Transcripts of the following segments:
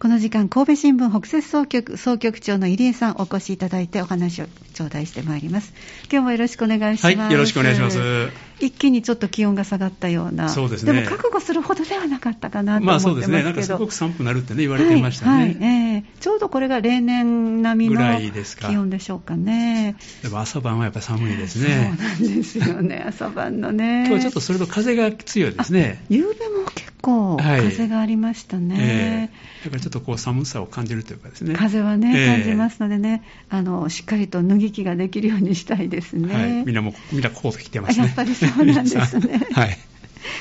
この時間、神戸新聞北摂総局総局長の入江さんお越しいただいてお話を頂戴してまいります。今日もよろしくお願いします。はい、よろしくお願いします。一気にちょっと気温が下がったような。そうですね。でも覚悟するほどではなかったかなと思ってますけど。まあそうですね。なんかすごく寒くなるってね、言われてましたね。はい、はい、えー、ちょうどこれが例年並みの気温でしょうかね。でも朝晩はやっぱり寒いですね。そうなんですよね、朝晩のね。今日ちょっとそれと風が強いですね。夕べも結構風がありましたね。はいえー、だからちょっとこう寒さを感じるというかですね。風はね、感じますのでね、あの、しっかりと脱ぎ着ができるようにしたいですね。はい、みんなも、みんなコート着てますね。やっぱりそうなんですね。はい。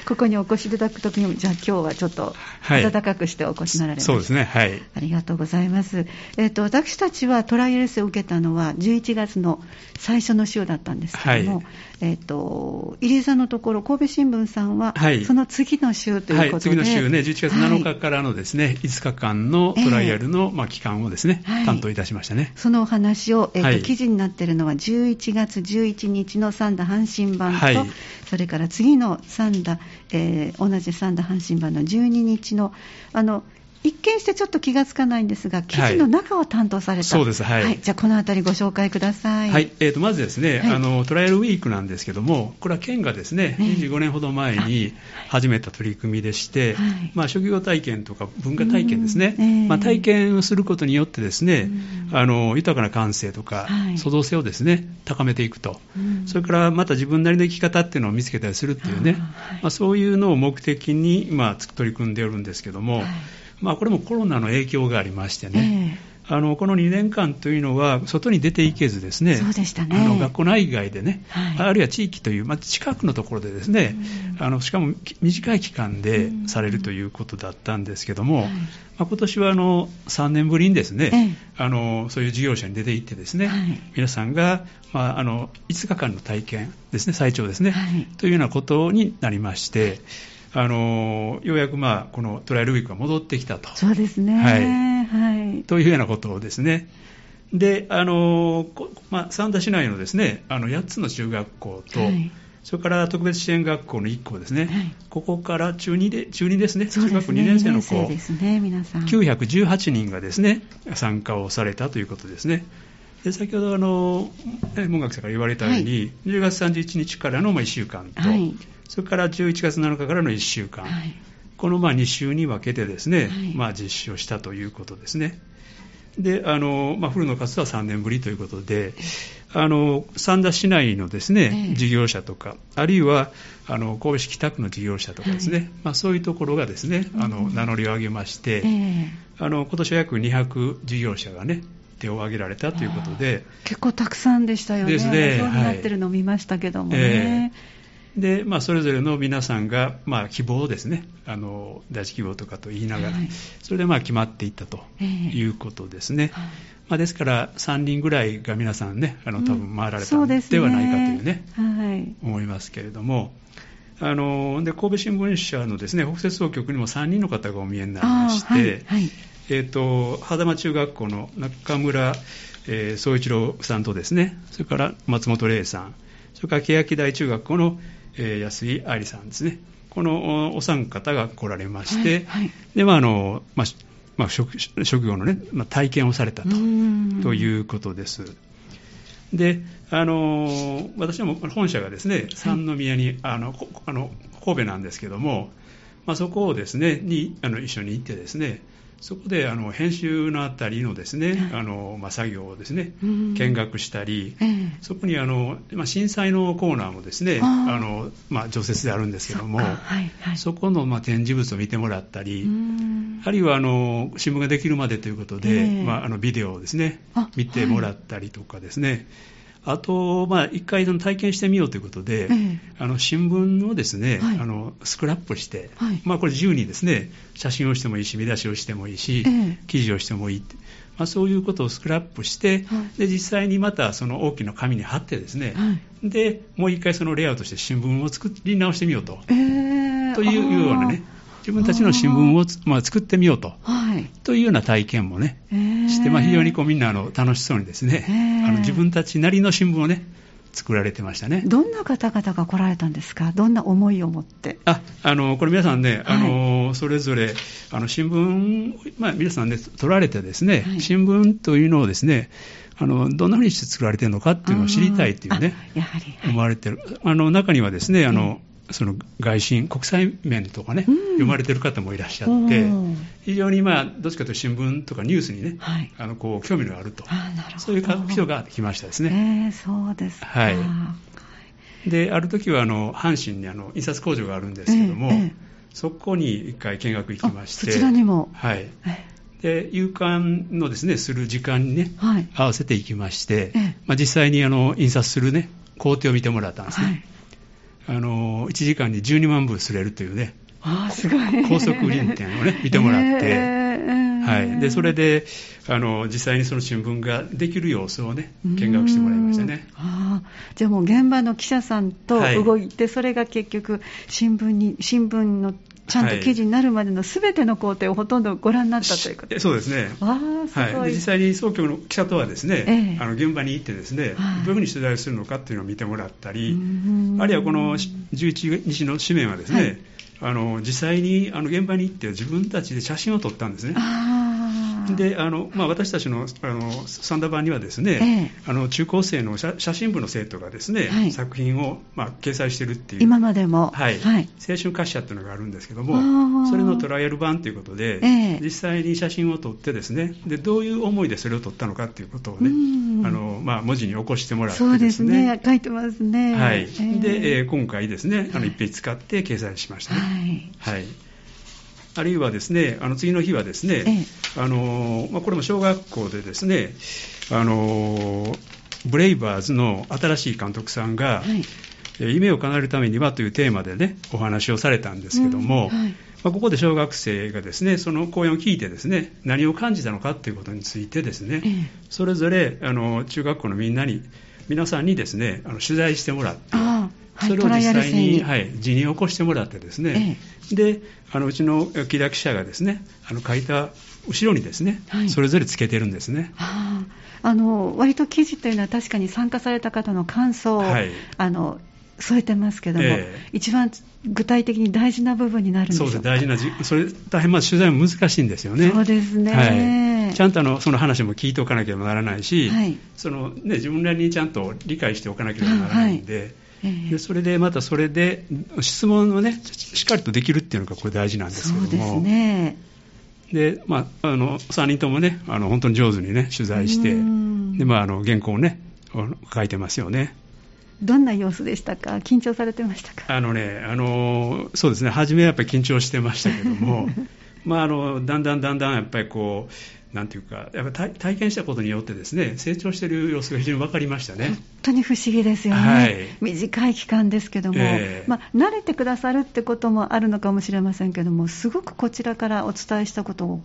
ここにお越しいただくときに、じゃあ今日はちょっと暖かくしてお越しになられました、はい、そうですね、はい。ありがとうございます。えっ、ー、と、私たちはトライアルスを受けたのは11月の最初の週だったんですけども、はい、えっ、ー、と、入江さんのところ、神戸新聞さんは、はい、その次の週ということで、はい、次の週ね、11月7日からのですね、はい、5日間のトライアルの、えー、まあ、期間をですね、担当いたしましたね。そのお話を、えっ、ー、と、記事になっているのは11月11日の三田阪神版と、それから次の三田、えー、同じ三田阪神版の12日の、あの、一見してちょっと気がつかないんですが、記事の中を担当された、はい、そうです、はい、はい、じゃあ、このあたりご紹介ください、はい。えーと、まずですね、はい、あの、トライアルウィークなんですけども、これは県がですね、ね25年ほど前に始めた取り組みでして、はい、まあ、職業体験とか文化体験ですね、えー、まあ、体験をすることによってですね、あの豊かな感性とか、創造性をですね高めていくと、それからまた自分なりの生き方っていうのを見つけたりするっていうね、まあ、そういうのを目的に、まあ、取り組んでおるんですけども、まあ、これもコロナの影響がありましてね、えー、あのこの2年間というのは、外に出ていけず、ですね。そうでしたね。あの学校内外でね、はい、あるいは地域という、まあ、近くのところでですね、うん、あのしかも短い期間でされるということだったんですけども、うんはい。まあ、今年はあの3年ぶりにですね、えー、あのそういう事業者に出て行ってですね、はい、皆さんが、まあ、あの5日間の体験ですね、最長ですね、というようなことになりまして、あのようやく、まあ、このトライアルウィークが戻ってきたと。そうですね、はい。はい、というようなことをですね、であのまあ、三田市内のですねあの8つの中学校と、はい、それから特別支援学校の1校ですね、はい、ここから中2で中2ですね、中学校2年生の子、ね、ですね、皆さん。918人がですね参加をされたということですね。で先ほどあの文学者から言われたように、はい、10月31日からの1週間と、はいそれから11月7日からの1週間、はい、このまあ2週に分けてですね、はい、まあ、実施をしたということですね。であの、まあ、フルの活動は3年ぶりということで、あの三田市内のですね、事業者とか、あるいはあの神戸市北区の事業者とかですね、はい、まあ、そういうところがですね、あの名乗りを上げまして、あの今年は約200事業者がね、手を挙げられたということで、結構たくさんでしたよね、ですね。そうになってるのを見ましたけどもね。はいえ。ーで、まあ、それぞれの皆さんが、まあ、希望ですね、あの第一希望とかと言いながら、はい、それでまあ決まっていったということですね。えーはい、まあ、ですから、3人ぐらいが皆さんね、あの多分回られたのではないかというね、うん、はい、思いますけれども、あので神戸新聞社のですね北摂総局にも3人の方がお見えになりまして、はいはい、えーと、羽玉中学校の中村、えー、総一郎さんとですね、それから松本玲さん、それから欅台中学校のえー、安井愛理さんですね。このお三方が来られまして、はいはい、で、まあ、あの、まあ、まあ、職職業のね、まあ、体験をされたとということです。で、あの、私も本社がですね、三宮に、あの、あの神戸なんですけども、まあ、そこをですね、に、あの、一緒に行ってですね、そこであの編集のあたりのですね、あのまあ、作業をですね、見学したり、そこにあの、まあ、震災のコーナーもですね、あのまあ、常設であるんですけども、はいはい、そこのまあ展示物を見てもらったり、あるいはあの新聞ができるまでということで、まあ、あのビデオをですね、見てもらったりとかですね、あと、まあ、一回体験してみようということで、ええ、あの新聞をですね、はい、あのスクラップして、はい、まあ、これ自由にですね写真をしてもいいし、見出しをしてもいいし、え、記事をしてもいい、まあ、そういうことをスクラップして、はい、で実際にまたその大きな紙に貼ってですね、でもう一回そのレイアウトして新聞を作り直してみようと、というようなね。自分たちの新聞をまあ、作ってみようと、はい、というような体験もね、して、まあ、非常にこうみんなあの楽しそうにですね、あの自分たちなりの新聞をね、作られてましたね。どんな方々が来られたんですか？どんな思いを持って？あ、あの、これ皆さんね、あの、それぞれ、あの、新聞、まあ皆さんね、取られてですね、はい、新聞というのをですね、あの、どんなふうにして作られてるのかっていうのを知りたいっていうね、やはり、思われてる。あの、中にはですね、あの、その外信、国際面とかね、うん、読まれてる方もいらっしゃって、非常に、まあ、どっちかというと新聞とかニュースにね、はい、あのこう興味があると。そういう人が来ましたですね。えー、そうですはい、である時はあの阪神にあの印刷工場があるんですけども、えーえー、そこに一回見学行きまして、そちらにも。はい、で夕刊のですねする時間にね、はい、合わせていきまして、まあ、実際にあの印刷するね工程を見てもらったんですね。はいあの1時間に12万部刷れるというね、あすごい。高速輪転をね、見てもらって、えー、はい、でそれであの実際にその新聞ができる様子をね、見学してもらいましたね。あじゃあもう現場の記者さんと動いて、はい、それが結局新聞に、新聞のちゃんと記事になるまでのすべての工程をほとんどご覧になったということ。でそうですね。わすごい、はい、実際に総局の記者とはですね、ええ、あの現場に行ってですね、はい、どういうふうに取材するのかっていうのを見てもらったり、あるいはこの11日の紙面はですね、はい、あの実際にあの現場に行って自分たちで写真を撮ったんですね。であの、まあ、私たちのあのサンダー版にはですね、ええ、あの中高生の写真部の生徒がですね、はい、作品を、まあ、掲載しているっていう今までも、はい、はい、青春滑車っていうのがあるんですけどもそれのトライアル版ということで、え、実際に写真を撮ってですねでどういう思いでそれを撮ったのかっていうことをね、あのまあ、文字に起こしてもらってですね。そうですね。書いてますね。はい。で、えー、今回ですねあの一ページ使って掲載しましたね。はい、はいあるいはですね、あの次の日はですね、ええ、あのまあ、これも小学校でですね、あのブレイバーズの新しい監督さんが、はい、夢を叶えるためにはというテーマでね、お話をされたんですけども、うんはい、まあ、ここで小学生がですね、その講演を聞いてですね、何を感じたのかということについてですね、え、それぞれあの中学校のみんなに、皆さんにですね、あの取材してもらって、それを実際に、はい、辞任を起こしてもらってですね、ええ、であのうちの木田記者がですねあの書いた後ろにですね、はい、それぞれつけてるんですね。ああの割と記事というのは確かに参加された方の感想を、はい、あの添えてますけども、えー、一番具体的に大事な部分になるんですそうです大事なそれ大変まあ取材も難しいんですよね。そうですね、はい、ちゃんとあのその話も聞いておかなければならないし、はい、そのね、自分なりにちゃんと理解しておかなければならないんで。はいでそれでまたそれで質問をねしっかりとできるっていうのがこれ大事なんですけども。そうですね。で、まあ、あの3人ともねあの本当に上手にね取材してで、まあ、あの原稿をね書いてますよね。どんな様子でしたか、緊張されてましたか？あのね、あのそうですね、初めはやっぱり緊張してましたけども、まあ、あのだんだんだんだんやっぱりこう、なんていうか、やっぱ体験したことによってですね、成長している様子が非常に分かりましたね。本当に不思議ですよね。はい、短い期間ですけども、えー、まあ、慣れてくださるってこともあるのかもしれませんけども、すごくこちらからお伝えしたことを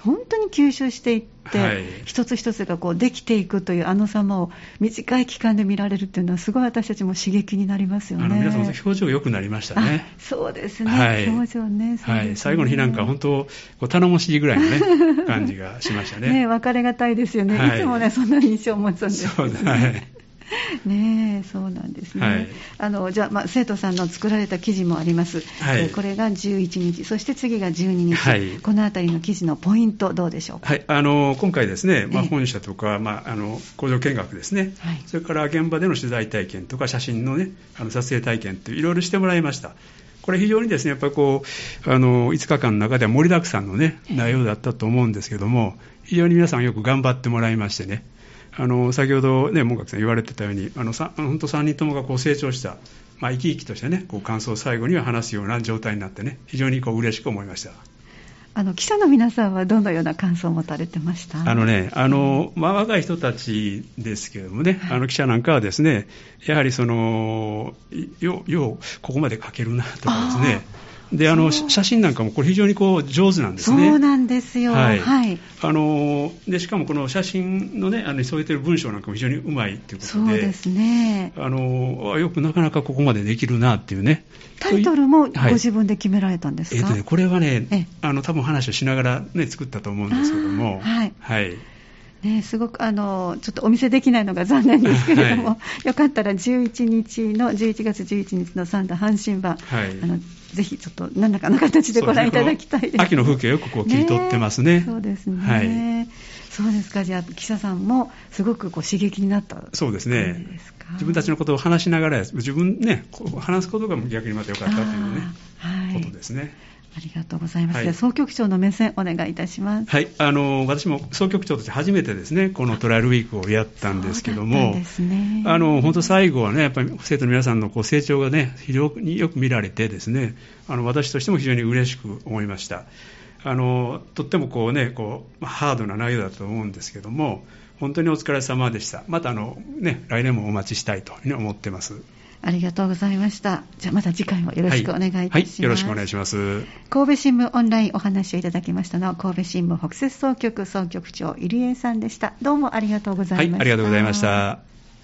本当に吸収していって、はい、一つ一つがこうできていくというあの様を短い期間で見られるっていうのは、すごい私たちも刺激になりますよね。皆さん、表情良くなりましたね。そうですね、はい、表情ね、ね、はい。最後の日なんか、本当、頼もしいぐらいのね、感じがしましたね。ね別れがたいですよね、はい、いつもね、そんな印象を持つんですそうはい。ねそうなんですね、はい、あのじゃあ、まあ、生徒さんの作られた記事もあります、はい、えー、これが11日、そして次が12日、はい、このあたりの記事のポイント、どうでしょうか、はい、あの今回ですね、まあ、本社とか、まあ、あの工場見学ですね、それから現場での取材体験とか、写真の,、ね、あの撮影体験っていろいろしてもらいました。これ非常にですね、やっぱりこう、あの、5日間の中では盛りだくさんのね、内容だったと思うんですけども、非常に皆さんよく頑張ってもらいましてね、あの、先ほどね、門学さん言われてたように、あの、本当3人ともがこう成長した、まあ、生き生きとしてね、こう感想を最後には話すような状態になってね、非常にこう嬉しく思いました。あの記者の皆さんはどのような感想を持たれてました？あのね、あのまあ、若い人たちですけれどもね、あの記者なんかはですね、やはりその、よようここまで書けるなとかですね、であの写真なんかもこれ非常にこう上手なんですね。そうなんですよ。はい。はい、あのでしかもこの写真のねあの添えてる文章なんかも非常にうまいっていうことで、そうですね。あのよくなかなかここまでできるなっていうね。タイトルもご自分で決められたんですか？はい、えっ、とねこれはねあの多分話をしながらね作ったと思うんですけども、はい。はい。ね、すごくあのちょっとお見せできないのが残念ですけれども、はい、よかったら11日の11月11日の三田阪神版、はい、あのぜひちょっと何らかの形でご覧いただきたいです。秋の風景をよくこう切り取ってますね。ねそうですね。はい。そうですか。じゃあ記者さんもすごくこう刺激になったそうですね。自分たちのことを話しながら自分ね話すことが逆にまた良かったというね、はい、ことですね。ありがとうございます。はい、総局長の目線お願いいたします。はい、あの私も総局長として初めてですね、このトライアルウィークをやったんですけども、ね、あの本当最後はね、やっぱり生徒の皆さんのこう成長がね非常によく見られてですね、あの私としても非常に嬉しく思いました。あのとってもこうねこうハードな内容だと思うんですけども、本当にお疲れ様でした。またあのね来年もお待ちしたいというふうに思ってます。ありがとうございました。じゃあまた次回もよろしくお願いいたします。はい、はい、よろしくお願いします。神戸新聞オンラインお話をいただきましたのは、神戸新聞北摂総局総局長入江さんでした。どうもありがとうございました。はい、ありがとうございました。